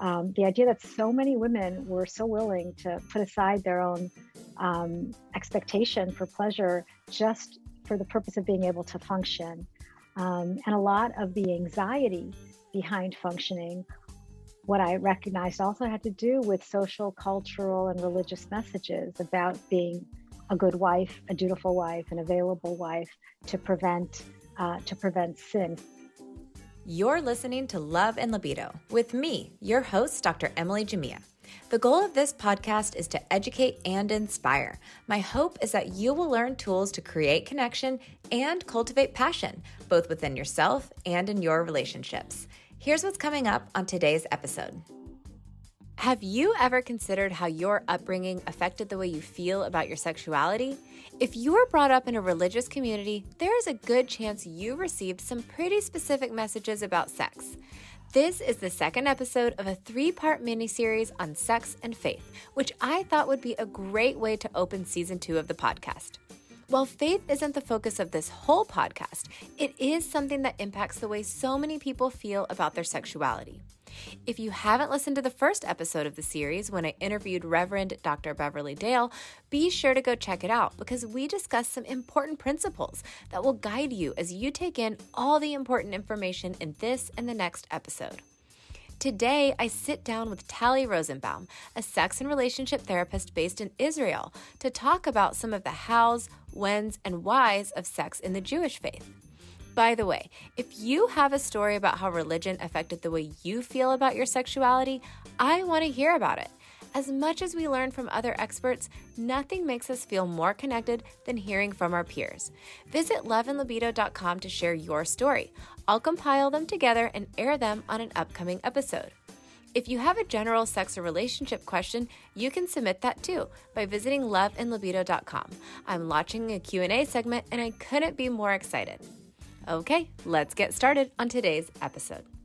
um, the idea that so many women were so willing to put aside their own um, expectation for pleasure just for the purpose of being able to function. Um, and a lot of the anxiety behind functioning, what I recognized also had to do with social, cultural, and religious messages about being a good wife, a dutiful wife, an available wife to prevent uh, to prevent sin. You're listening to Love and Libido with me, your host, Dr. Emily Jamea. The goal of this podcast is to educate and inspire. My hope is that you will learn tools to create connection and cultivate passion, both within yourself and in your relationships. Here's what's coming up on today's episode. Have you ever considered how your upbringing affected the way you feel about your sexuality? If you were brought up in a religious community, there is a good chance you received some pretty specific messages about sex. This is the second episode of a three part mini-series on sex and faith, which I thought would be a great way to open season two of the podcast. While faith isn't the focus of this whole podcast, it is something that impacts the way so many people feel about their sexuality. If you haven't listened to the first episode of the series when I interviewed Reverend Dr. Beverly Dale, be sure to go check it out because we discuss some important principles that will guide you as you take in all the important information in this and the next episode. Today, I sit down with Tali Rosenbaum, a sex and relationship therapist based in Israel, to talk about some of the hows, whens, and whys of sex in the Jewish faith. By the way, if you have a story about how religion affected the way you feel about your sexuality, I want to hear about it. As much as we learn from other experts, nothing makes us feel more connected than hearing from our peers. Visit loveandlibido.com to share your story. I'll compile them together and air them on an upcoming episode. If you have a general sex or relationship question, you can submit that too by visiting loveandlibido.com. I'm launching a Q&A segment and I couldn't be more excited. Okay, let's get started on today's episode.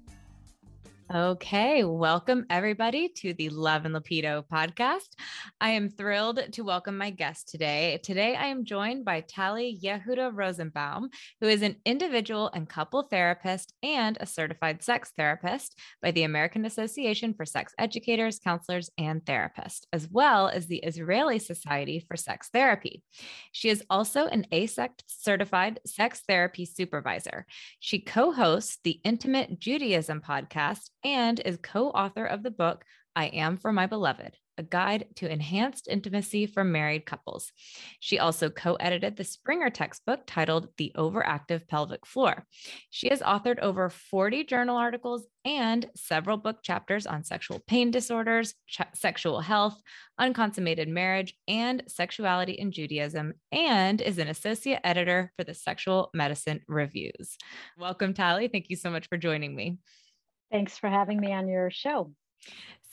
Okay, welcome everybody to the Love and Libido podcast. I am thrilled to welcome my guest today. Today, I am joined by Tali Yehuda Rosenbaum, who is an individual and couple therapist and a certified sex therapist by the American Association for Sex Educators, Counselors, and Therapists, as well as the Israeli Society for Sex Therapy. She is also an AASECT certified sex therapy supervisor. She co hosts the Intimate Judaism podcast and is co author of the book I Am for My Beloved, a guide to enhanced intimacy for married couples. She also co edited the Springer textbook titled The Overactive Pelvic Floor. She has authored over 40 journal articles and several book chapters on sexual pain disorders, ch- sexual health, unconsummated marriage, and sexuality in Judaism, and is an associate editor for the Sexual Medicine Reviews. Welcome, Tali. Thank you so much for joining me. Thanks for having me on your show.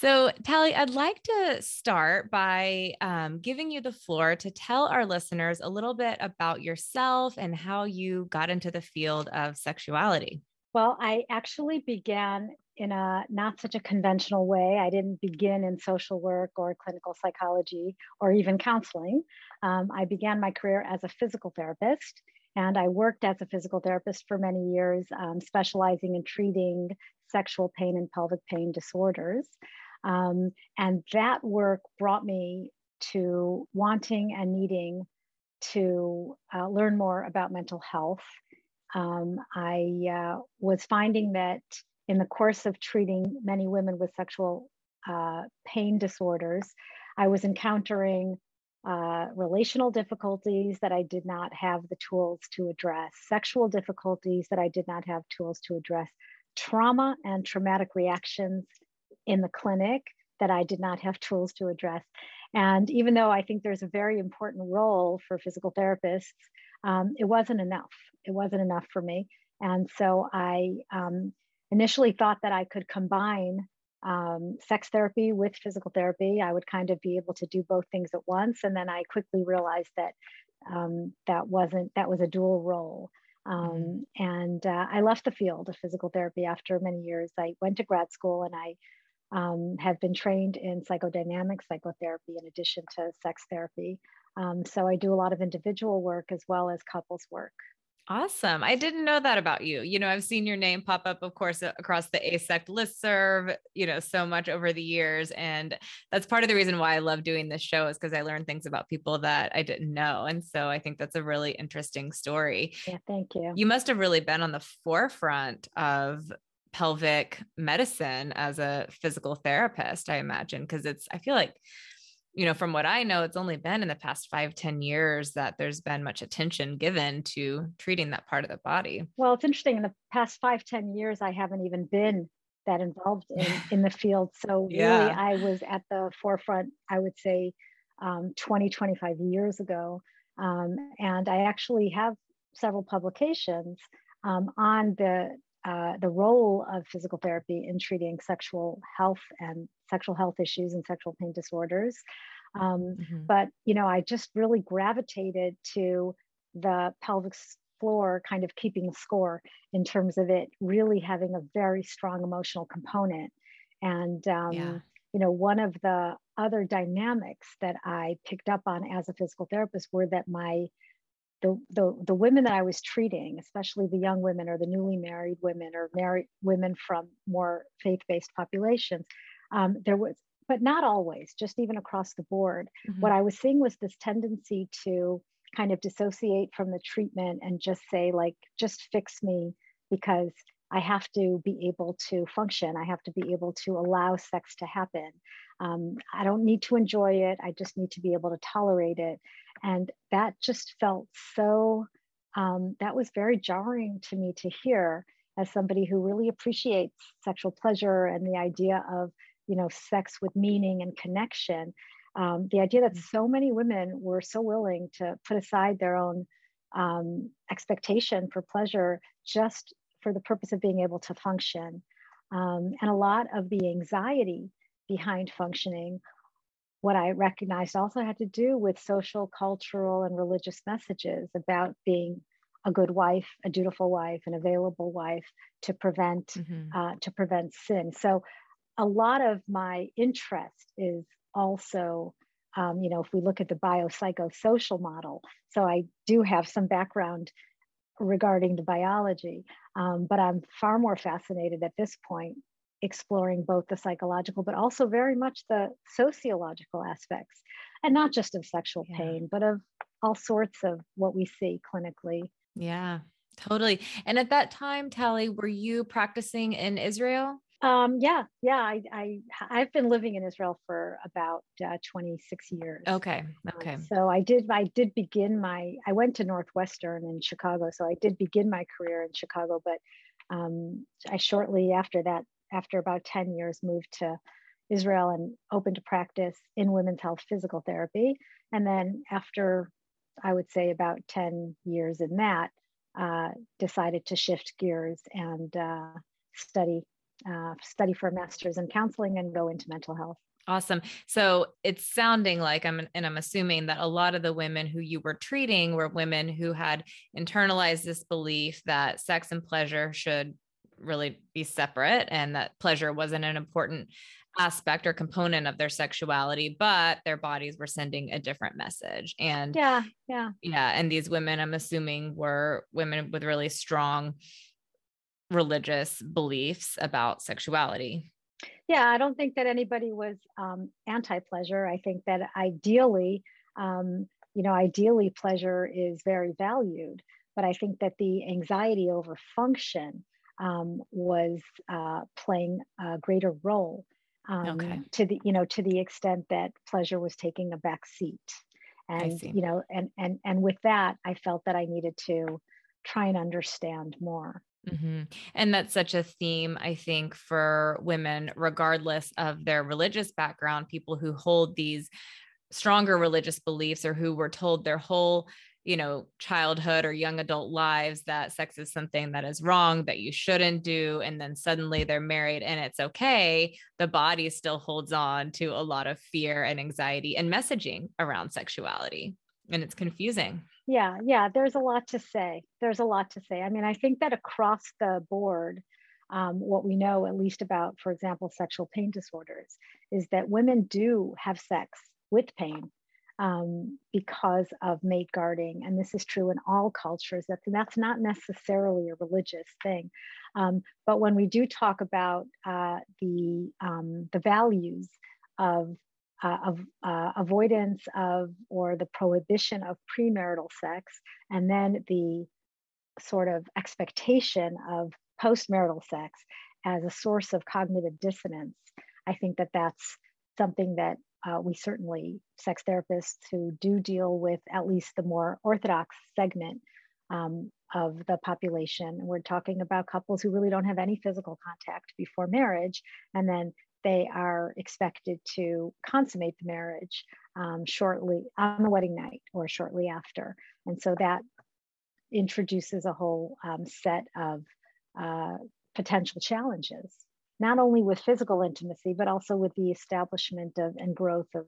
So, Tali, I'd like to start by um, giving you the floor to tell our listeners a little bit about yourself and how you got into the field of sexuality. Well, I actually began in a not such a conventional way. I didn't begin in social work or clinical psychology or even counseling. Um, I began my career as a physical therapist. And I worked as a physical therapist for many years, um, specializing in treating sexual pain and pelvic pain disorders. Um, and that work brought me to wanting and needing to uh, learn more about mental health. Um, I uh, was finding that in the course of treating many women with sexual uh, pain disorders, I was encountering uh, relational difficulties that I did not have the tools to address, sexual difficulties that I did not have tools to address, trauma and traumatic reactions in the clinic that I did not have tools to address. And even though I think there's a very important role for physical therapists, um, it wasn't enough. It wasn't enough for me. And so I um, initially thought that I could combine um, sex therapy with physical therapy. I would kind of be able to do both things at once. And then I quickly realized that um, that wasn't, that was a dual role. Um, mm-hmm. And uh, I left the field of physical therapy after many years. I went to grad school and I um, have been trained in psychodynamic psychotherapy in addition to sex therapy. Um, so I do a lot of individual work as well as couples work. Awesome. I didn't know that about you. You know, I've seen your name pop up, of course, across the AASECT listserv, you know, so much over the years. And that's part of the reason why I love doing this show is because I learn things about people that I didn't know. And so I think that's a really interesting story. Yeah, thank you. You must have really been on the forefront of pelvic medicine as a physical therapist, I imagine, because it's, I feel like you know, from what I know, it's only been in the past five ten years that there's been much attention given to treating that part of the body. Well, it's interesting. In the past five ten years, I haven't even been that involved in, in the field. So yeah. really, I was at the forefront, I would say um, 20, 25 years ago. Um, and I actually have several publications um, on the uh, the role of physical therapy in treating sexual health and sexual health issues and sexual pain disorders. Um, mm-hmm. But you know, I just really gravitated to the pelvic floor kind of keeping score in terms of it really having a very strong emotional component. And um, yeah. you know, one of the other dynamics that I picked up on as a physical therapist were that my the, the, the women that I was treating, especially the young women or the newly married women or married women from more faith-based populations, um, there was, but not always, just even across the board. Mm-hmm. What I was seeing was this tendency to kind of dissociate from the treatment and just say, like, just fix me because I have to be able to function. I have to be able to allow sex to happen. Um, I don't need to enjoy it. I just need to be able to tolerate it. And that just felt so, um, that was very jarring to me to hear as somebody who really appreciates sexual pleasure and the idea of, you know, sex with meaning and connection. Um, the idea that mm. so many women were so willing to put aside their own um, expectation for pleasure just for the purpose of being able to function. Um, and a lot of the anxiety behind functioning, what I recognized also had to do with social, cultural, and religious messages about being a good wife, a dutiful wife, an available wife to prevent mm-hmm. uh, to prevent sin. So, a lot of my interest is also, um, you know, if we look at the biopsychosocial model. So I do have some background regarding the biology, um, but I'm far more fascinated at this point exploring both the psychological but also very much the sociological aspects and not just of sexual yeah. pain but of all sorts of what we see clinically. Yeah totally. And at that time Tali were you practicing in israel um, yeah, yeah. I, I I've been living in Israel for about uh, 26 years. Okay. Okay. Um, so I did I did begin my I went to Northwestern in Chicago, so I did begin my career in Chicago, but um, I shortly after that, after about 10 years, moved to Israel and opened to practice in women's health physical therapy. And then after I would say about 10 years in that, uh, decided to shift gears and uh, study uh, study for a master's in counseling and go into mental health. Awesome. So it's sounding like I'm, and I'm assuming that a lot of the women who you were treating were women who had internalized this belief that sex and pleasure should really be separate and that pleasure wasn't an important aspect or component of their sexuality, but their bodies were sending a different message. And yeah, yeah. Yeah. And these women, I'm assuming, were women with really strong religious beliefs about sexuality. Yeah, I don't think that anybody was um, anti pleasure. I think that ideally, um, you know, ideally, pleasure is very valued. But I think that the anxiety over function um, was uh, playing a greater role um, okay. to the, you know, to the extent that pleasure was taking a back seat. And you know, and and and with that, I felt that I needed to try and understand more. Mm-hmm. And that's such a theme, I think, for women, regardless of their religious background, people who hold these stronger religious beliefs or who were told their whole you know childhood or young adult lives that sex is something that is wrong that you shouldn't do and then suddenly they're married and it's okay the body still holds on to a lot of fear and anxiety and messaging around sexuality and it's confusing yeah yeah there's a lot to say there's a lot to say i mean i think that across the board um, what we know at least about for example sexual pain disorders is that women do have sex with pain um, because of mate guarding. And this is true in all cultures. That, that's not necessarily a religious thing. Um, but when we do talk about uh, the, um, the values of, uh, of uh, avoidance of or the prohibition of premarital sex, and then the sort of expectation of postmarital sex as a source of cognitive dissonance, I think that that's something that uh, we certainly, sex therapists who do deal with at least the more orthodox segment um, of the population, we're talking about couples who really don't have any physical contact before marriage, and then they are expected to consummate the marriage um, shortly on the wedding night or shortly after. And so that introduces a whole um, set of uh, potential challenges not only with physical intimacy, but also with the establishment of and growth of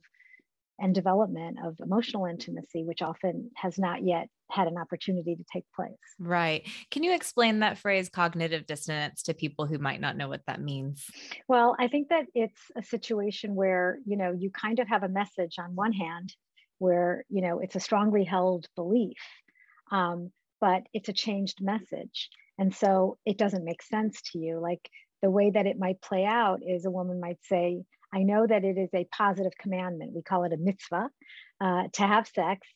and development of emotional intimacy, which often has not yet had an opportunity to take place. Right. Can you explain that phrase cognitive dissonance to people who might not know what that means? Well, I think that it's a situation where, you know, you kind of have a message on one hand where, you know, it's a strongly held belief, um, but it's a changed message. And so it doesn't make sense to you. Like the way that it might play out is a woman might say, I know that it is a positive commandment. We call it a mitzvah uh, to have sex,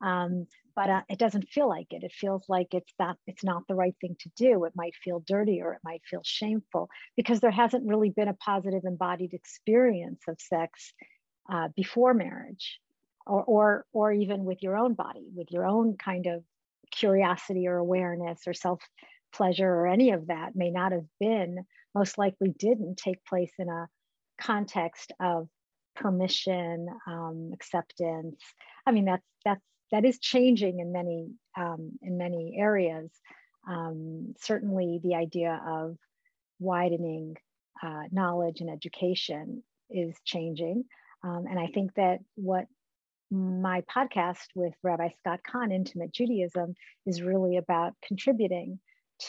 um, but uh, it doesn't feel like it. It feels like it's not it's not the right thing to do. It might feel dirty or it might feel shameful because there hasn't really been a positive embodied experience of sex uh, before marriage, or or or even with your own body, with your own kind of curiosity or awareness or self pleasure or any of that may not have been most likely didn't take place in a context of permission, um, acceptance. I mean, that's that's that is changing in many um, in many areas. Um, certainly, the idea of widening uh, knowledge and education is changing, um, and I think that what my podcast with Rabbi Scott Kahn, Intimate Judaism, is really about contributing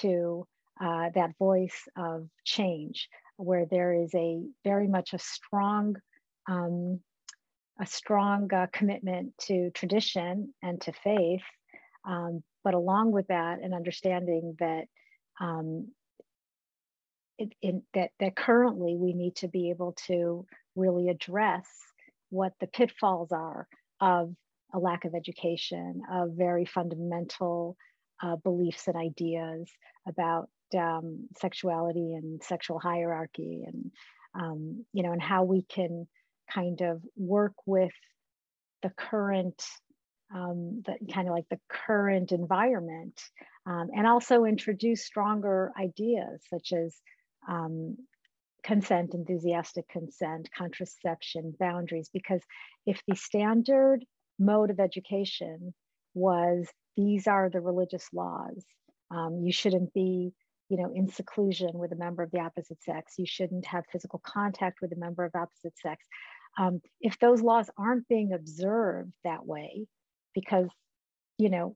to uh, that voice of change, where there is a very much a strong, um, a strong uh, commitment to tradition and to faith, um, but along with that, an understanding that um, it, that that currently we need to be able to really address what the pitfalls are of a lack of education, of very fundamental uh, beliefs and ideas about um, sexuality and sexual hierarchy and um, you know and how we can kind of work with the current um, the kind of like the current environment um, and also introduce stronger ideas such as um, consent enthusiastic consent contraception boundaries because if the standard mode of education was these are the religious laws um, you shouldn't be you know, in seclusion with a member of the opposite sex. You shouldn't have physical contact with a member of opposite sex. Um, if those laws aren't being observed that way, because, you know,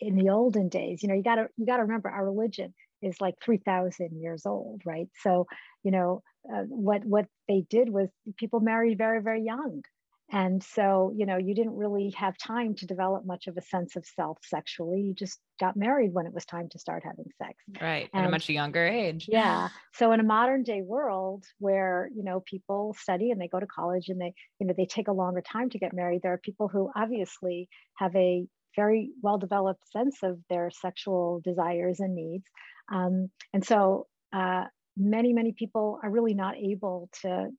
in the olden days, you know, you gotta you gotta remember our religion is like 3,000 years old, right? So, you know, uh, what what they did was people married very very young, and so, you know, you didn't really have time to develop much of a sense of self sexually. You just got married when it was time to start having sex. Right. And, at a much younger age. Yeah. So in a modern day world where, you know, people study and they go to college and they, you know, they take a longer time to get married, there are people who obviously have a very well developed sense of their sexual desires and needs. Um, and so uh, many, many people are really not able to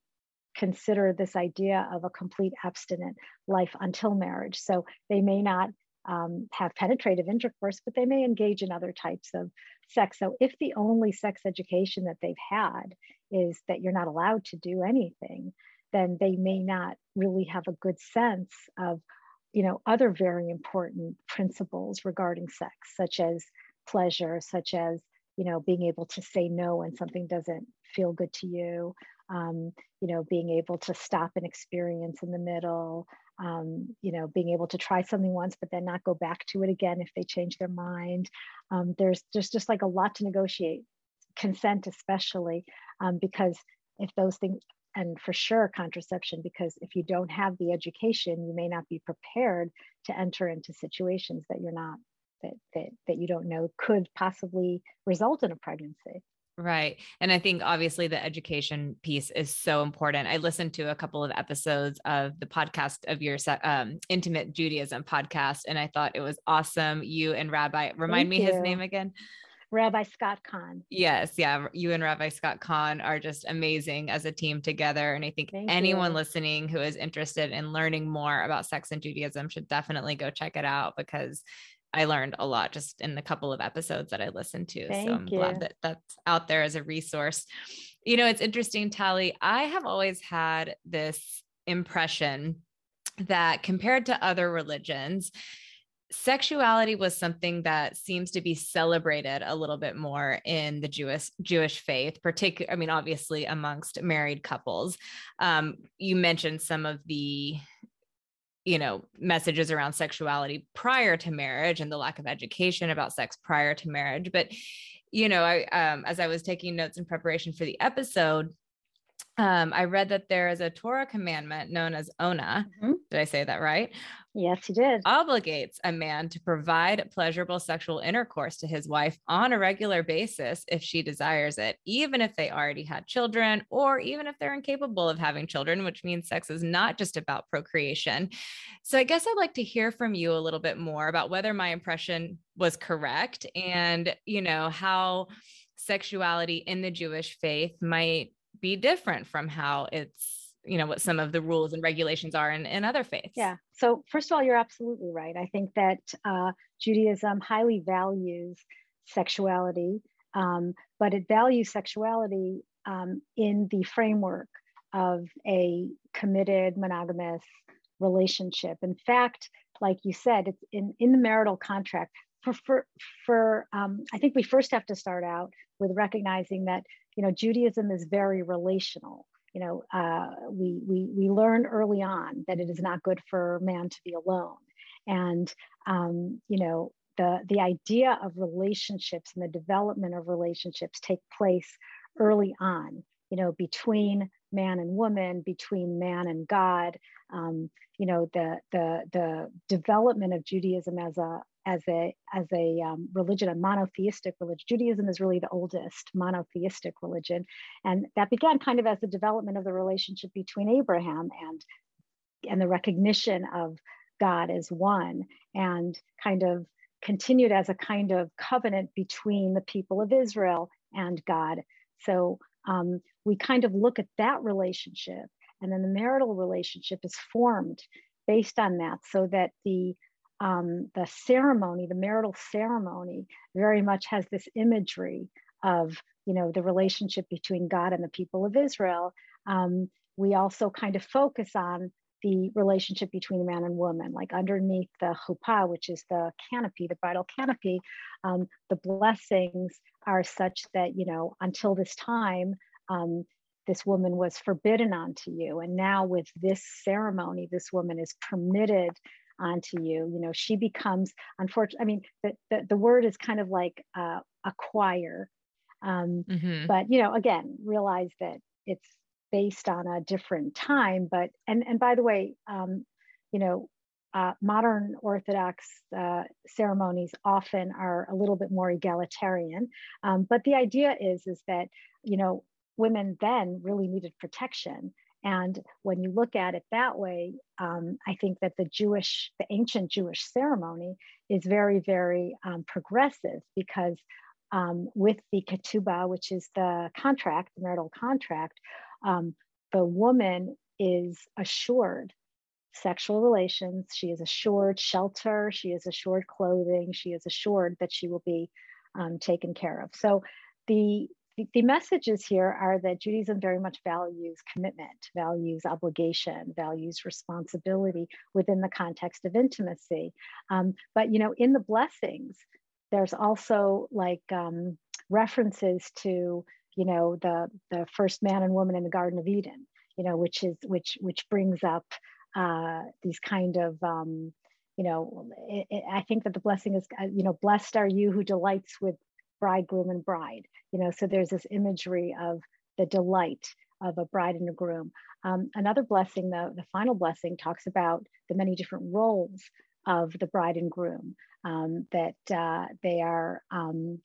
consider this idea of a complete abstinent life until marriage. So they may not um, have penetrative intercourse, but they may engage in other types of sex. So if the only sex education that they've had is that you're not allowed to do anything, then they may not really have a good sense of you know other very important principles regarding sex such as pleasure such as you know being able to say no when something doesn't feel good to you um, you know, being able to stop an experience in the middle, um, you know, being able to try something once, but then not go back to it again if they change their mind. Um, there's there's just like a lot to negotiate, consent especially, um, because if those things and for sure contraception because if you don't have the education you may not be prepared to enter into situations that you're not that that, that you don't know could possibly result in a pregnancy Right. And I think obviously the education piece is so important. I listened to a couple of episodes of the podcast of your um, Intimate Judaism podcast, and I thought it was awesome. You and Rabbi, remind Thank me you. his name again. Rabbi Scott Kahn. Yes, yeah, you and Rabbi Scott Kahn are just amazing as a team together. And I think Thank anyone you. listening who is interested in learning more about sex and Judaism should definitely go check it out because I learned a lot just in the couple of episodes that I listened to. Thank so I'm you. glad that that's out there as a resource. You know, it's interesting, Tali. I have always had this impression that compared to other religions, sexuality was something that seems to be celebrated a little bit more in the Jewish Jewish faith, particularly, I mean, obviously amongst married couples. Um, you mentioned some of the you know messages around sexuality prior to marriage and the lack of education about sex prior to marriage but you know i um, as i was taking notes in preparation for the episode um, I read that there is a Torah commandment known as Ona. Mm-hmm. Did I say that right? Yes, he did. Obligates a man to provide pleasurable sexual intercourse to his wife on a regular basis if she desires it, even if they already had children or even if they're incapable of having children, which means sex is not just about procreation. So I guess I'd like to hear from you a little bit more about whether my impression was correct and, you know, how sexuality in the Jewish faith might be different from how it's you know what some of the rules and regulations are in, in other faiths. Yeah. So first of all you're absolutely right. I think that uh, judaism highly values sexuality um, but it values sexuality um, in the framework of a committed monogamous relationship. In fact like you said it's in, in the marital contract for for, for um, i think we first have to start out with recognizing that you know, Judaism is very relational. You know, uh, we, we, we learn early on that it is not good for man to be alone. And, um, you know, the, the idea of relationships and the development of relationships take place early on, you know, between man and woman, between man and God. Um, you know, the, the, the development of Judaism as a, as a as a um, religion, a monotheistic religion. Judaism is really the oldest monotheistic religion, and that began kind of as the development of the relationship between Abraham and and the recognition of God as one, and kind of continued as a kind of covenant between the people of Israel and God. So um, we kind of look at that relationship, and then the marital relationship is formed based on that, so that the um, the ceremony, the marital ceremony, very much has this imagery of you know the relationship between God and the people of Israel. Um, we also kind of focus on the relationship between man and woman, like underneath the chuppah, which is the canopy, the bridal canopy. Um, the blessings are such that you know until this time. Um, this woman was forbidden unto you. And now, with this ceremony, this woman is permitted onto you you know she becomes unfortunately i mean the, the, the word is kind of like uh, acquire um, mm-hmm. but you know again realize that it's based on a different time but and and by the way um, you know uh, modern Orthodox uh, ceremonies often are a little bit more egalitarian, um, but the idea is is that you know women then really needed protection, and when you look at it that way, um, I think that the Jewish, the ancient Jewish ceremony is very, very um, progressive because um, with the ketubah, which is the contract, the marital contract, um, the woman is assured sexual relations. She is assured shelter. She is assured clothing. She is assured that she will be um, taken care of. So the the, messages here are that Judaism very much values commitment, values obligation, values responsibility within the context of intimacy. Um, but you know, in the blessings, there's also like um, references to you know the the first man and woman in the Garden of Eden, you know, which is which which brings up uh, these kind of um, you know, it, it, I think that the blessing is, uh, you know, blessed are you who delights with bridegroom and bride you know so there's this imagery of the delight of a bride and a groom. Um, another blessing, the, the final blessing, talks about the many different roles of the bride and groom. Um, that uh, they are um,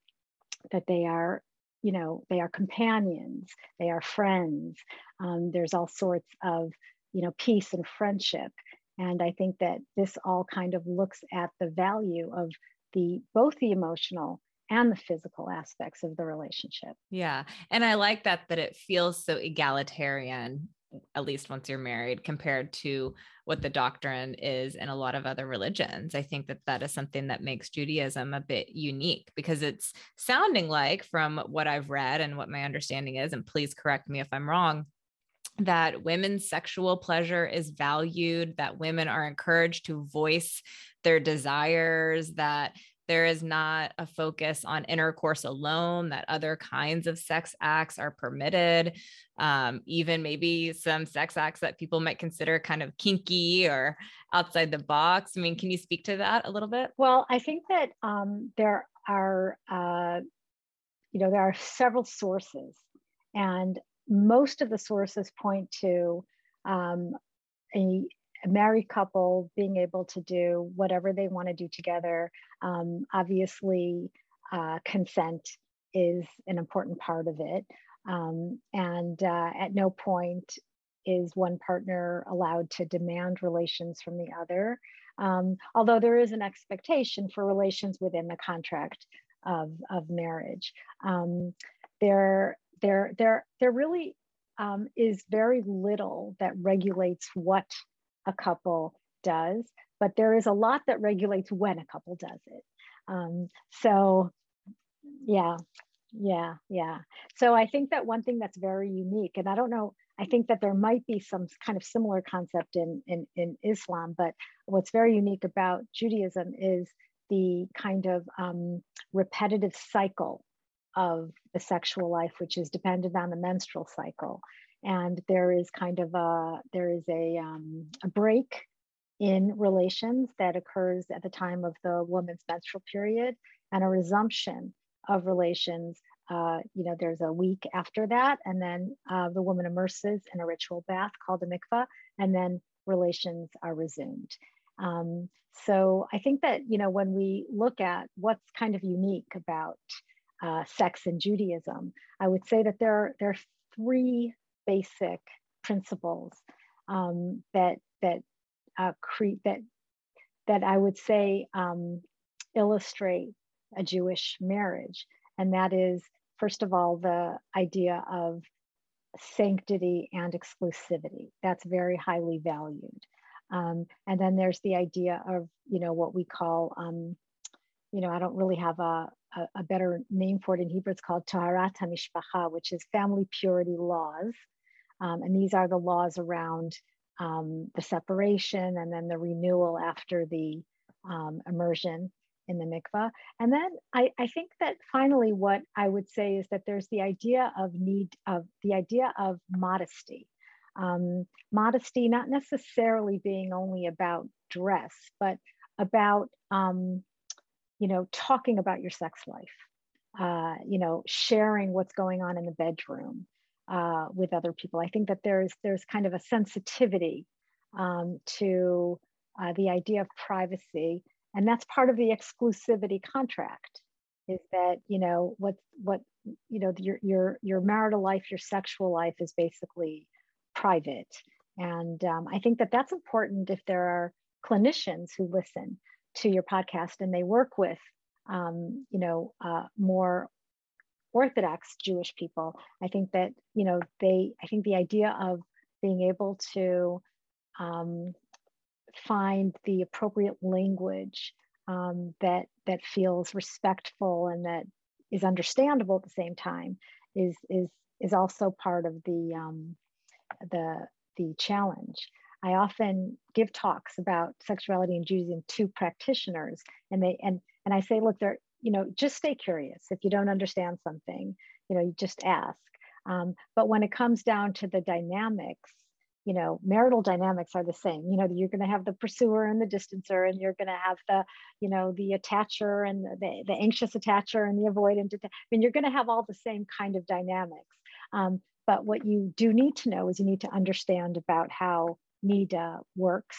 that they are you know they are companions they are friends um, there's all sorts of you know peace and friendship and i think that this all kind of looks at the value of the both the emotional and the physical aspects of the relationship. Yeah. And I like that that it feels so egalitarian at least once you're married compared to what the doctrine is in a lot of other religions. I think that that is something that makes Judaism a bit unique because it's sounding like from what I've read and what my understanding is and please correct me if I'm wrong that women's sexual pleasure is valued, that women are encouraged to voice their desires, that there is not a focus on intercourse alone, that other kinds of sex acts are permitted, um, even maybe some sex acts that people might consider kind of kinky or outside the box. I mean, can you speak to that a little bit? Well, I think that um, there are, uh, you know, there are several sources, and most of the sources point to um, a a married couple being able to do whatever they want to do together. Um, obviously, uh, consent is an important part of it. Um, and uh, at no point is one partner allowed to demand relations from the other. Um, although there is an expectation for relations within the contract of, of marriage. Um, there, there, there, there really um, is very little that regulates what a couple does, but there is a lot that regulates when a couple does it. Um, so, yeah, yeah, yeah. So I think that one thing that's very unique, and I don't know, I think that there might be some kind of similar concept in, in, in Islam, but what's very unique about Judaism is the kind of um, repetitive cycle of the sexual life, which is dependent on the menstrual cycle and there is kind of a there is a um, a break in relations that occurs at the time of the woman's menstrual period and a resumption of relations uh, you know there's a week after that and then uh, the woman immerses in a ritual bath called a mikvah and then relations are resumed. Um, so i think that you know when we look at what's kind of unique about uh, sex in judaism i would say that there are, there are three basic principles um, that that uh, that that I would say um, illustrate a Jewish marriage, and that is first of all the idea of sanctity and exclusivity. That's very highly valued. Um, and then there's the idea of you know what we call um, you know I don't really have a, a, a better name for it in Hebrew. It's called Taharat HaMishpacha, which is family purity laws. Um, and these are the laws around um, the separation and then the renewal after the um, immersion in the mikvah. And then I, I, think that finally, what I would say is that there's the idea of need of the idea of modesty. Um, modesty, not necessarily being only about dress, but about um, you know talking about your sex life, uh, you know, sharing what's going on in the bedroom, uh, with other people. I think that there's there's kind of a sensitivity um, to uh, the idea of privacy, and that's part of the exclusivity contract. Is that you know what what you know your your your marital life, your sexual life is basically private, and um, I think that that's important if there are clinicians who listen to your podcast and they work with um, you know uh, more Orthodox Jewish people. I think that, you know, they, I think the idea of being able to um, find the appropriate language um, that that feels respectful and that is understandable at the same time is is is also part of the um, the the challenge. I often give talks about sexuality and Judaism to practitioners, and they and and I say, look, there you know, just stay curious. If you don't understand something, you know, you just ask. Um, but when it comes down to the dynamics, you know, marital dynamics are the same. You know, you're going to have the pursuer and the distancer, and you're going to have the, you know, the attacher and the, the anxious attacher and the avoidant. I mean, you're going to have all the same kind of dynamics. Um, but what you do need to know is you need to understand about how NIDA works.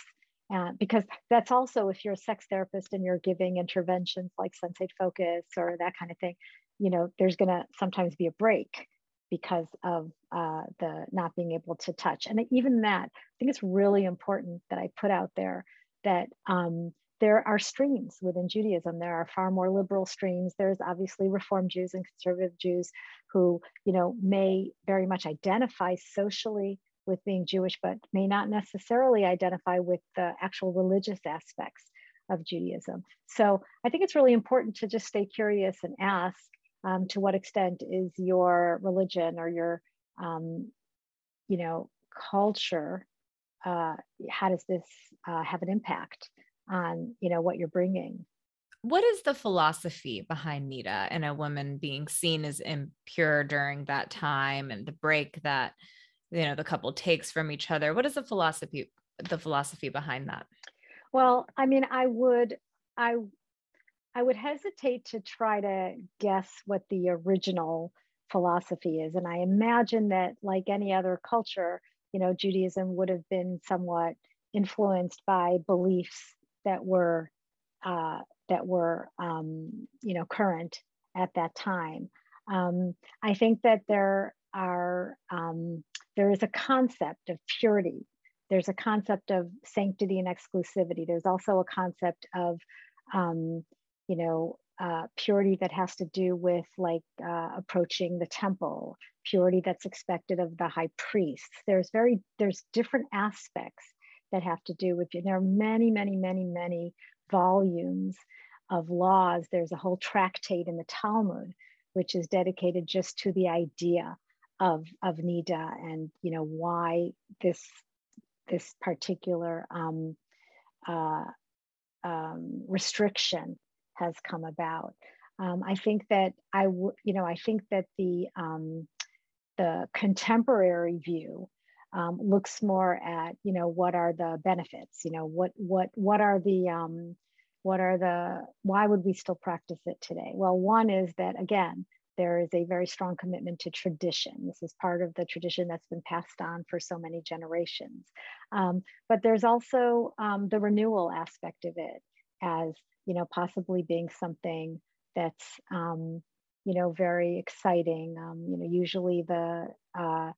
Uh, because that's also if you're a sex therapist and you're giving interventions like sensate focus or that kind of thing, you know, there's going to sometimes be a break because of uh, the not being able to touch. And even that, I think it's really important that I put out there that um, there are streams within Judaism. There are far more liberal streams. There's obviously Reform Jews and conservative Jews who, you know, may very much identify socially with being Jewish, but may not necessarily identify with the actual religious aspects of Judaism. So I think it's really important to just stay curious and ask um, to what extent is your religion or your um, you know culture uh, how does this uh, have an impact on you know what you're bringing what is the philosophy behind nida and a woman being seen as impure during that time and the break that you know the couple takes from each other what is the philosophy the philosophy behind that well i mean i would i I would hesitate to try to guess what the original philosophy is. And I imagine that, like any other culture, you know, Judaism would have been somewhat influenced by beliefs that were uh, that were um, you know current at that time. Um, I think that there are um, there is a concept of purity. There's a concept of sanctity and exclusivity. There's also a concept of um, you know, uh, purity that has to do with like uh, approaching the temple, purity that's expected of the high priests. There's very, there's different aspects that have to do with, you. there are many, many, many, many volumes of laws. There's a whole tractate in the Talmud, which is dedicated just to the idea of, of Nida and, you know, why this, this particular um, uh, um, restriction has come about. Um, I think that I, w- you know, I think that the um, the contemporary view um, looks more at, you know, what are the benefits? You know, what what what are the um, what are the why would we still practice it today? Well, one is that again, there is a very strong commitment to tradition. This is part of the tradition that's been passed on for so many generations. Um, but there's also um, the renewal aspect of it as you know, possibly being something that's, um, you know, very exciting. Um, you know, usually the, uh,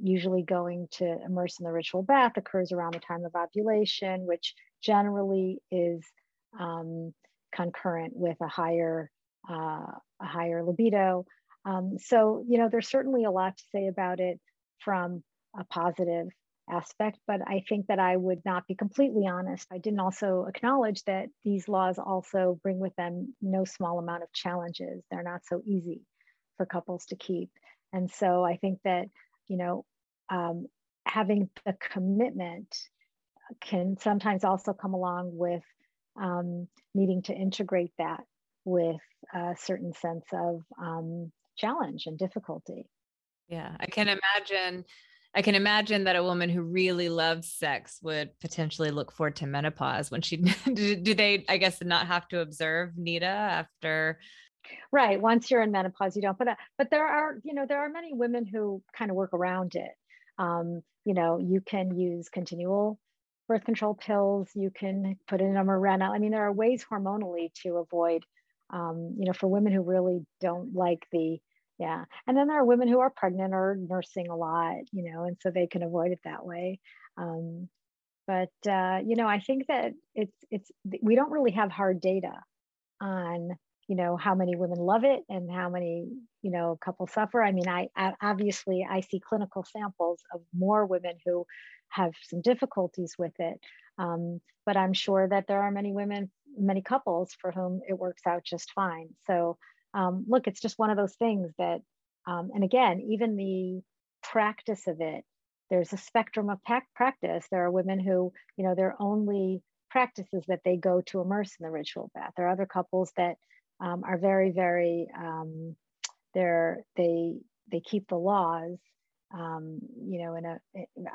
usually going to immerse in the ritual bath occurs around the time of ovulation, which generally is um, concurrent with a higher, uh, a higher libido. Um, so, you know, there's certainly a lot to say about it from a positive aspect, but I think that I would not be completely honest. I didn't also acknowledge that these laws also bring with them no small amount of challenges. They're not so easy for couples to keep. And so I think that, you know, um, having the commitment can sometimes also come along with um, needing to integrate that with a certain sense of um, challenge and difficulty. Yeah, I can imagine I can imagine that a woman who really loves sex would potentially look forward to menopause when she do they I guess not have to observe Nida after? Right once you're in menopause you don't but uh, but there are you know there are many women who kind of work around it. Um, you know you can use continual birth control pills you can put in a Mirena. I mean there are ways hormonally to avoid um, you know for women who really don't like the yeah. And then there are women who are pregnant or nursing a lot you know and so they can avoid it that way. Um, but uh, you know i think that it's it's we don't really have hard data on you know how many women love it and how many you know couples suffer. I mean I, I obviously i see clinical samples of more women who have some difficulties with it. Um, but i'm sure that there are many women many couples for whom it works out just fine so um, look, it's just one of those things that, um, and again, even the practice of it, there's a spectrum of practice. There are women who, you know, their only practices that they go to immerse in the ritual bath. There are other couples that um, are very, very, um, they're, they, they keep the laws, um, you know, in a,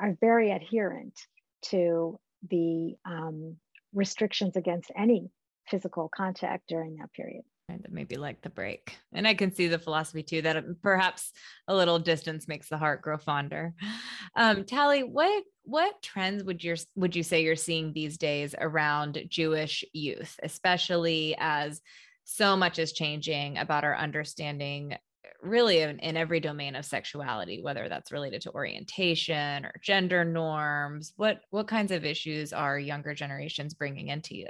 are very adherent to the um, restrictions against any physical contact during that period. That maybe like the break. And I can see the philosophy too that perhaps a little distance makes the heart grow fonder. Um, Tali, what what trends would you would you say you're seeing these days around Jewish youth, especially as so much is changing about our understanding really in, in, every domain of sexuality whether that's related to orientation or gender norms what what kinds of issues are younger generations bringing into you?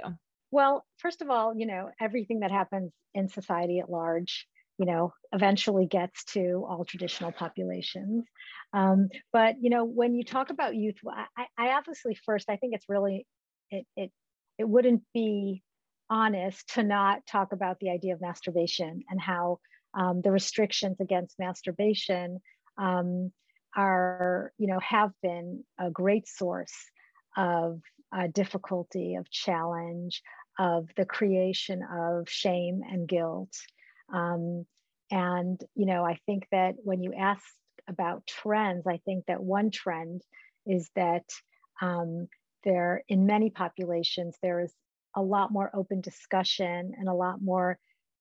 Well first of all you know everything that happens in society at large you know eventually gets to all traditional populations. Um, but you know when you talk about youth I, I obviously first i think it's really it, it it wouldn't be honest to not talk about the idea of masturbation and how um, the restrictions against masturbation um, are, you know, have been a great source of uh, difficulty, of challenge, of the creation of shame and guilt. Um, and, you know, I think that when you ask about trends, I think that one trend is that um, there, in many populations, there is a lot more open discussion and a lot more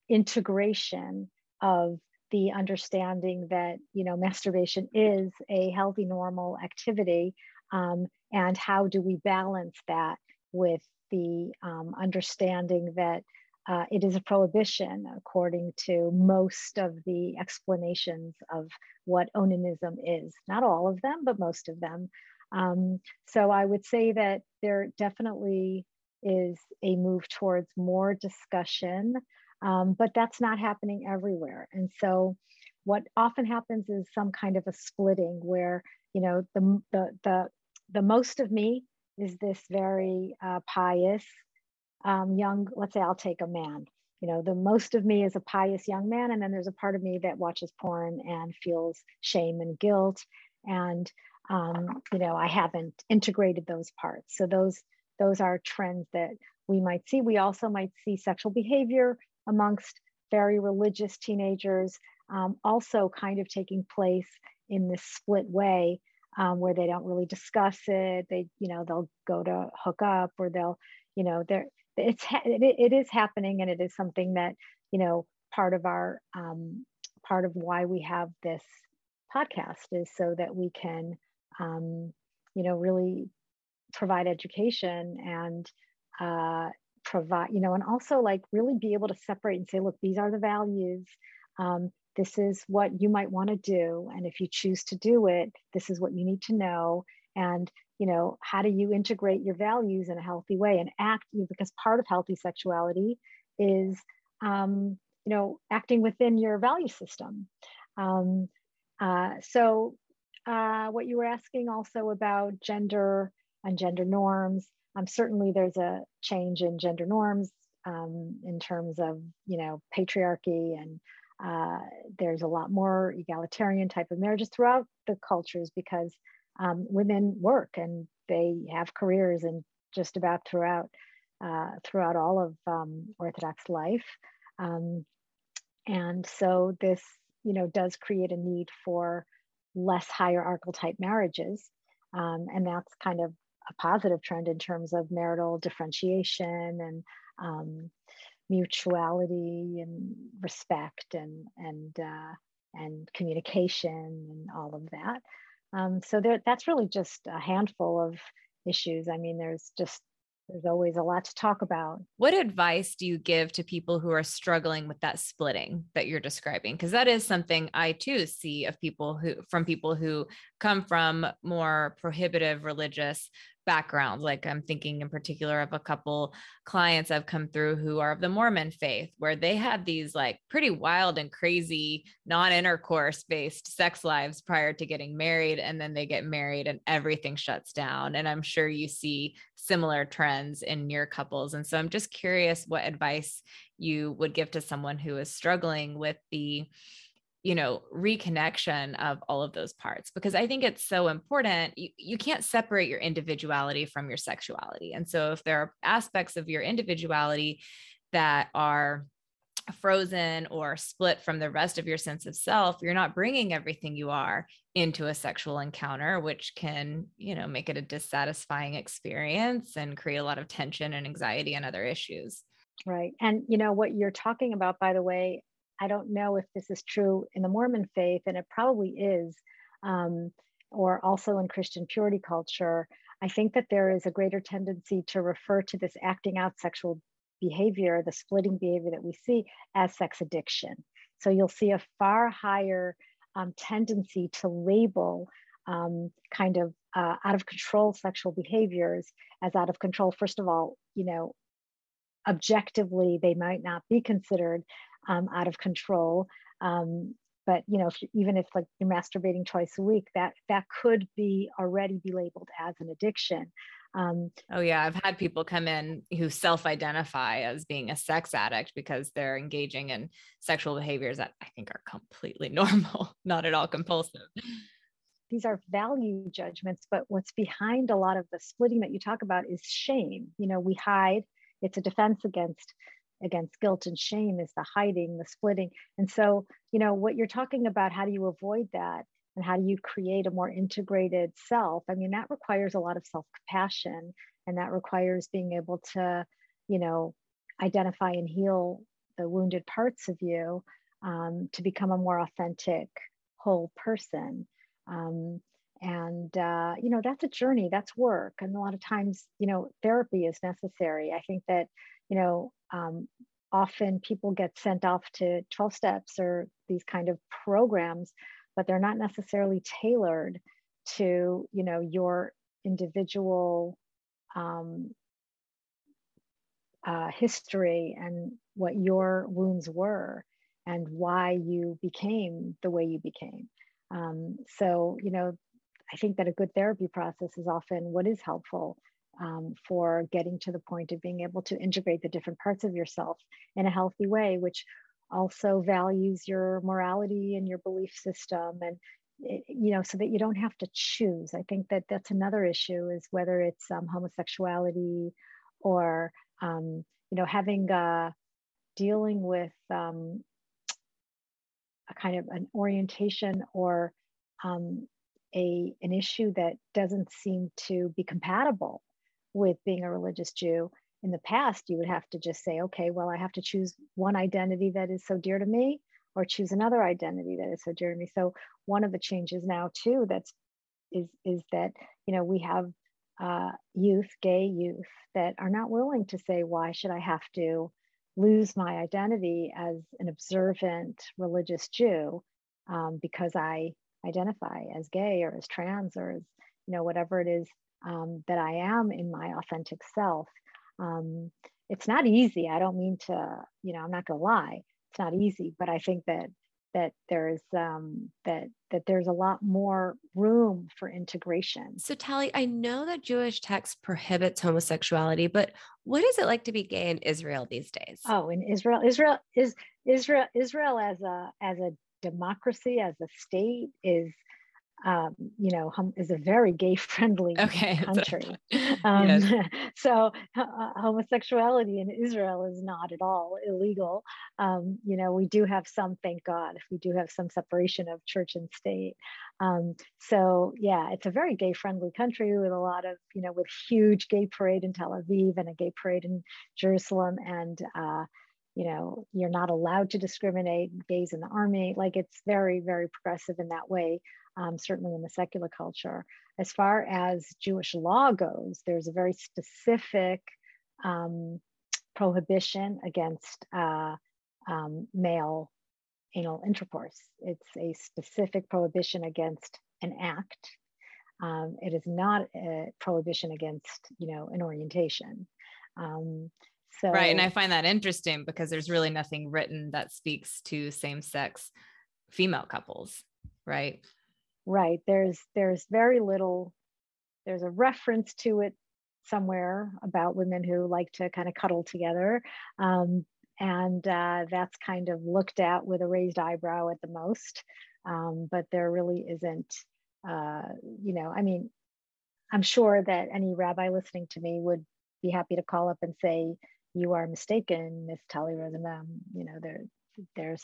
integration of the understanding that you know masturbation is a healthy normal activity um, and how do we balance that with the um, understanding that uh, it is a prohibition according to most of the explanations of what onanism is. Not all of them but most of them. Um, so i would say that there definitely is a move towards more discussion um, but that's not happening everywhere. And so what often happens is some kind of a splitting where, you know, the, the, the, the most of me is this very uh, pious um, young, let's say I'll take a man. You know, the most of me is a pious young man, and then there's a part of me that watches porn and feels shame and guilt. And um, you know, I haven't integrated those parts. So those those are trends that we might see. We also might see sexual behavior amongst very religious teenagers um, also kind of taking place in this split way um, where they don't really discuss it. They you know they'll go to hook up or they'll you know they're it's it, it is happening and it is something that you know part of our um, part of why we have this podcast is so that we can um, you know really provide education and uh, provide, you know, and also like really be able to separate and say, look, these are the values. Um, this is what you might want to do. And if you choose to do it, this is what you need to know. And, you know, how do you integrate your values in a healthy way and act, because part of healthy sexuality is, um, you know, acting within your value system. Um, uh, so, uh, what you were asking also about gender and gender norms, um, certainly, there's a change in gender norms um, in terms of you know patriarchy, and uh, there's a lot more egalitarian type of marriages throughout the cultures because um, women work and they have careers and just about throughout uh, throughout all of um, Orthodox life, um, and so this you know does create a need for less hierarchical type marriages. Um, and that's kind of a positive trend in terms of marital differentiation and um, mutuality and respect and and uh, and communication and all of that. Um, so there, that's really just a handful of issues. I mean, there's just there's always a lot to talk about. What advice do you give to people who are struggling with that splitting that you're describing? Because that is something I too see of people who from people who come from more prohibitive religious backgrounds. Like I'm thinking in particular of a couple clients I've come through who are of the Mormon faith, where they had these like pretty wild and crazy non intercourse based sex lives prior to getting married. And then they get married and everything shuts down. And I'm sure you see similar trends in your couples. And so I'm just curious what advice you would give to someone who is struggling with the you know reconnection of all of those parts because i think it's so important you, you can't separate your individuality from your sexuality and so if there are aspects of your individuality that are frozen or split from the rest of your sense of self you're not bringing everything you are into a sexual encounter which can you know make it a dissatisfying experience and create a lot of tension and anxiety and other issues Right. And you know what you're talking about, by the way, I don't know if this is true in the Mormon faith, and it probably is, um, or also in Christian purity culture. I think that there is a greater tendency to refer to this acting out sexual behavior, the splitting behavior that we see, as sex addiction. So you'll see a far higher um, tendency to label um, kind of uh, out of control sexual behaviors as out of control. First of all, you know, objectively, they might not be considered um, out of control. Um, but you know, if you, even if like you're masturbating twice a week, that that could be already be labeled as an addiction. Um, oh yeah, I've had people come in who self-identify as being a sex addict because they're engaging in sexual behaviors that I think are completely normal, not at all compulsive. These are value judgments, but what's behind a lot of the splitting that you talk about is shame. You know, we hide. It's a defense against against guilt and shame is the hiding, the splitting. And so, you know, what you're talking about, how do you avoid that? and how do you create a more integrated self i mean that requires a lot of self-compassion and that requires being able to you know identify and heal the wounded parts of you um, to become a more authentic whole person um, and uh, you know that's a journey that's work and a lot of times you know therapy is necessary i think that you know um, often people get sent off to 12 steps or these kind of programs but they're not necessarily tailored to you know your individual um, uh, history and what your wounds were and why you became the way you became. Um, so you know i think that a good therapy process is often what is helpful um, for getting to the point of being able to integrate the different parts of yourself in a healthy way which also values your morality and your belief system and eh, you know so that you don't have to choose. I think that that's another issue is whether it's um, homosexuality or um, you know having uh, dealing with um, a kind of an orientation or um, a an issue that doesn't seem to be compatible with being a religious Jew in the past you would have to just say okay well i have to choose one identity that is so dear to me or choose another identity that is so dear to me. So one of the changes now too that's is is that you know we have uh, youth gay youth that are not willing to say why should i have to lose my identity as an observant religious jew um, because i identify as gay or as trans or as you know whatever it is um, that i am in my authentic self um, it's not easy i don't mean to you know i'm not going to lie it's not easy but i think that that there's um, that that there's a lot more room for integration. So Tali, I know that Jewish text prohibits homosexuality, but what is it like to be gay in Israel these days? Oh, in Israel, Israel is Israel Israel as a as a democracy as a state is um, you know, hum, is a very gay friendly okay. country. um, yes. So uh, homosexuality in Israel is not at all illegal. Um, you know, we do have some, thank God, we do have some separation of church and state. Um, so yeah, it's a very gay friendly country with a lot of, you know, with huge gay parade in Tel Aviv and a gay parade in Jerusalem and uh, you know you're not allowed to discriminate gays in the army like it's very very progressive in that way um, certainly in the secular culture. As far as Jewish law goes, there's a very specific um, prohibition against uh, um, male anal intercourse. It's a specific prohibition against an act. Um, it is not a prohibition against, you know, an orientation. Um, so, right. And I find that interesting because there's really nothing written that speaks to same sex female couples, right? Right there's there's very little there's a reference to it somewhere about women who like to kind of cuddle together um, and uh, that's kind of looked at with a raised eyebrow at the most um, but there really isn't uh, you know i mean i'm sure that any rabbi listening to me would be happy to call up and say you are mistaken miss tali rosenbaum you know there there's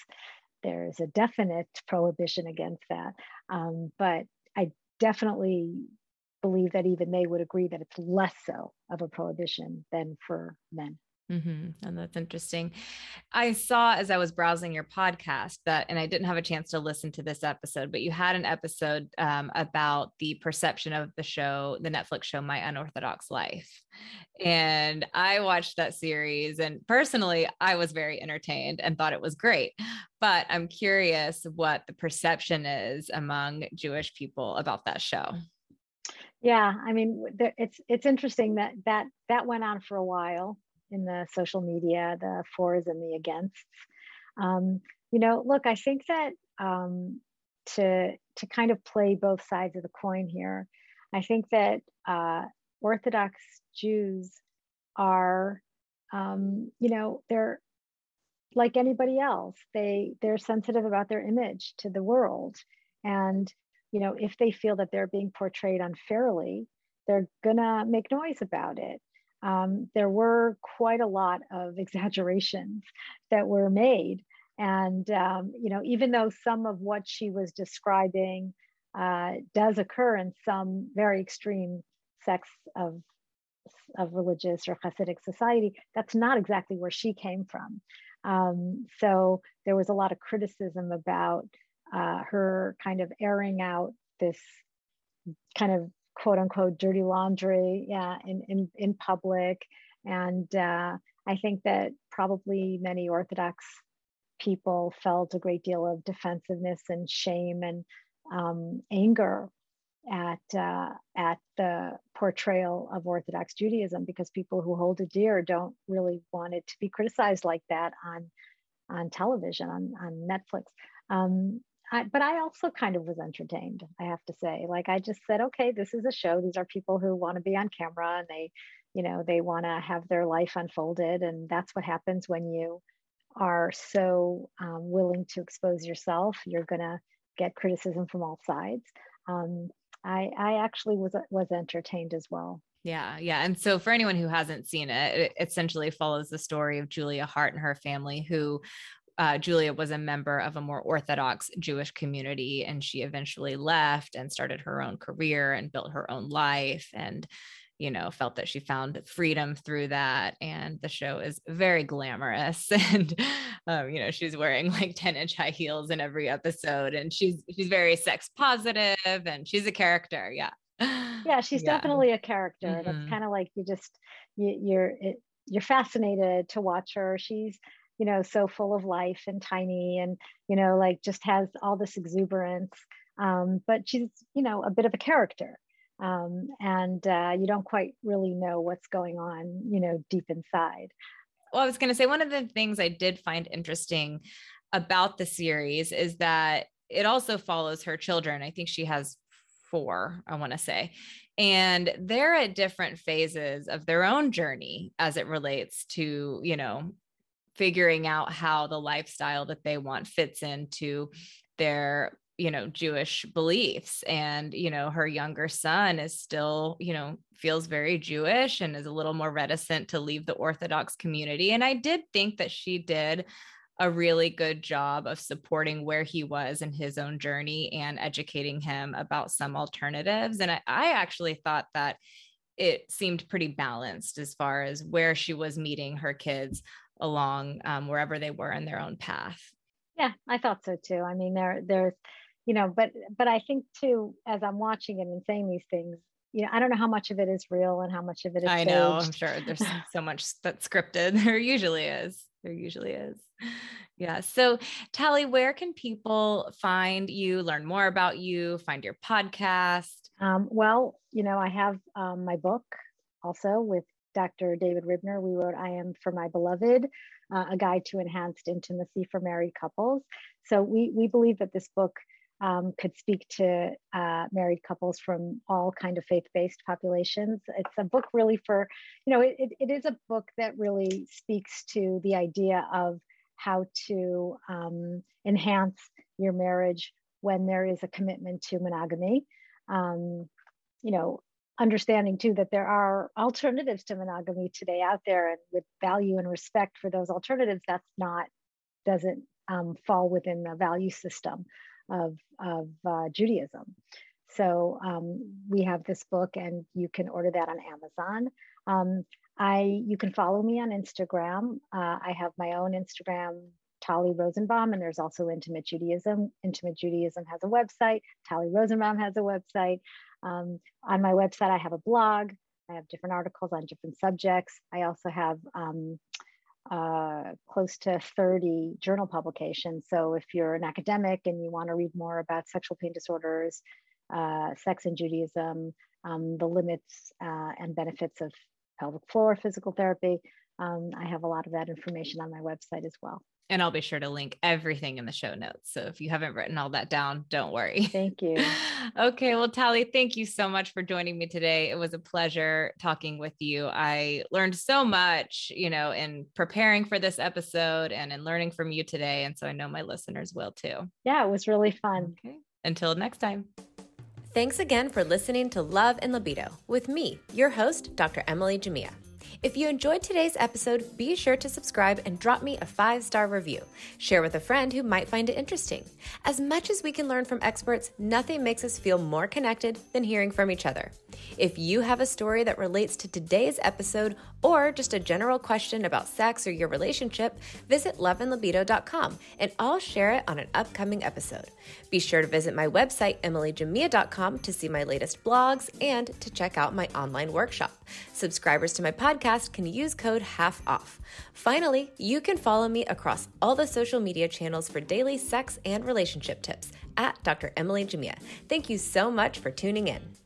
there's a definite prohibition against that. Um, but I definitely believe that even they would agree that it's less so of a prohibition than for men. Mm-hmm. And that's interesting. I saw as I was browsing your podcast that, and I didn't have a chance to listen to this episode, but you had an episode um, about the perception of the show, the Netflix show, My Unorthodox Life. And I watched that series, and personally, I was very entertained and thought it was great. But I'm curious what the perception is among Jewish people about that show. Yeah, I mean, it's it's interesting that that that went on for a while in the social media, the fors and the againsts. Um, you know, look, I think that um, to to kind of play both sides of the coin here, I think that uh, Orthodox Jews are, um, you know, they're like anybody else. They they're sensitive about their image to the world, and you know, if they feel that they're being portrayed unfairly, they're gonna make noise about it um, there were quite a lot of exaggerations that were made. And, um, you know, even though some of what she was describing uh, does occur in some very extreme sects of, of religious or Hasidic society, that's not exactly where she came from. Um, so there was a lot of criticism about uh, her kind of airing out this kind of quote unquote dirty laundry yeah, in, in, in public. And uh, I think that probably many Orthodox people felt a great deal of defensiveness and shame and um, anger at uh, at the portrayal of Orthodox Judaism because people who hold it dear don't really want it to be criticized like that on on television on on Netflix. Um, I, but I also kind of was entertained, I have to say. Like I just said, okay, this is a show. These are people who want to be on camera and they, you know, they want to have their life unfolded. And that's what happens when you are so um, willing to expose yourself. You're going to get criticism from all sides. Um, I, I actually was was entertained as well. Yeah, yeah. And so for anyone who hasn't seen it, it essentially follows the story of Julia Haart and her family who uh, Julia was a member of a more Orthodox Jewish community, and she eventually left and started her own career and built her own life. And you know, felt that she found freedom through that. And the show is very glamorous. And, um, you know, she's wearing like 10 inch high heels in every episode. And she's, she's very sex positive and she's a character. Yeah. Yeah. She's yeah. definitely a character. Mm-hmm. That's kind of like you just, you, you're, it, you're fascinated to watch her. She's, you know, so full of life and tiny and, you know, like just has all this exuberance. Um, but she's, you know, a bit of a character. Um, and uh, you don't quite really know what's going on, you know, deep inside. Well, I was going to say one of the things I did find interesting about the series is that it also follows her children. I think she has four, I want to say. And they're at different phases of their own journey as it relates to, you know, figuring out how the lifestyle that they want fits into their you know jewish beliefs. And you know her younger son is still you know feels very jewish and is a little more reticent to leave the orthodox community. And i did think that she did a really good job of supporting where he was in his own journey and educating him about some alternatives. And i, I actually thought that it seemed pretty balanced as far as where she was meeting her kids along um, wherever they were in their own path. Yeah, I thought so too. I mean, there, there's, you know, but but I think too, as I'm watching it and saying these things, you know, I don't know how much of it is real and how much of it is. I know. I'm sure there's so much that's scripted. There usually is. There usually is. Yeah. So, Tali, where can people find you, learn more about you, find your podcast? Um, well, you know, I have um, my book also with Dr. David Ribner, we wrote I Am for My Beloved, uh, a guide to enhanced intimacy for married couples. So we, we believe that this book um, could speak to uh, married couples from all kind of faith-based populations. It's a book really for, you know, it, it is a book that really speaks to the idea of how to um, enhance your marriage when there is a commitment to monogamy. Um, you know, understanding too that there are alternatives to monogamy today out there and with value and respect for those alternatives that's not doesn't um, fall within the value system of, of uh, judaism So um, we have this book, and you can order that on Amazon. Um, I you can follow me on Instagram. Uh, I have my own Instagram, Tali Rosenbaum, and there's also Intimate Judaism. Intimate Judaism has a website. Tali Rosenbaum has a website. Um, on my website, I have a blog. I have different articles on different subjects. I also have um, uh, close to 30 journal publications. So if you're an academic and you want to read more about sexual pain disorders, uh, sex and Judaism, um, the limits uh, and benefits of pelvic floor physical therapy, um, I have a lot of that information on my website as well. And I'll be sure to link everything in the show notes. So if you haven't written all that down, don't worry. Thank you. okay. Well, Tali, thank you so much for joining me today. It was a pleasure talking with you. I learned so much, you know, in preparing for this episode and in learning from you today. And so I know my listeners will too. Yeah, it was really fun. Okay. Until next time. Thanks again for listening to Love and Libido with me, your host, Dr. Emily Jamea. If you enjoyed today's episode, be sure to subscribe and drop me a five star review. Share with a friend who might find it interesting. As much as we can learn from experts, nothing makes us feel more connected than hearing from each other. If you have a story that relates to today's episode or just a general question about sex or your relationship, visit loveandlibido.com and I'll share it on an upcoming episode. Be sure to visit my website, emilyjamea.com, to see my latest blogs and to check out my online workshop. Subscribers to my podcast can use code HALF OFF. Finally, you can follow me across all the social media channels for daily sex and relationship tips at Dr. Emily Jamea. Thank you so much for tuning in.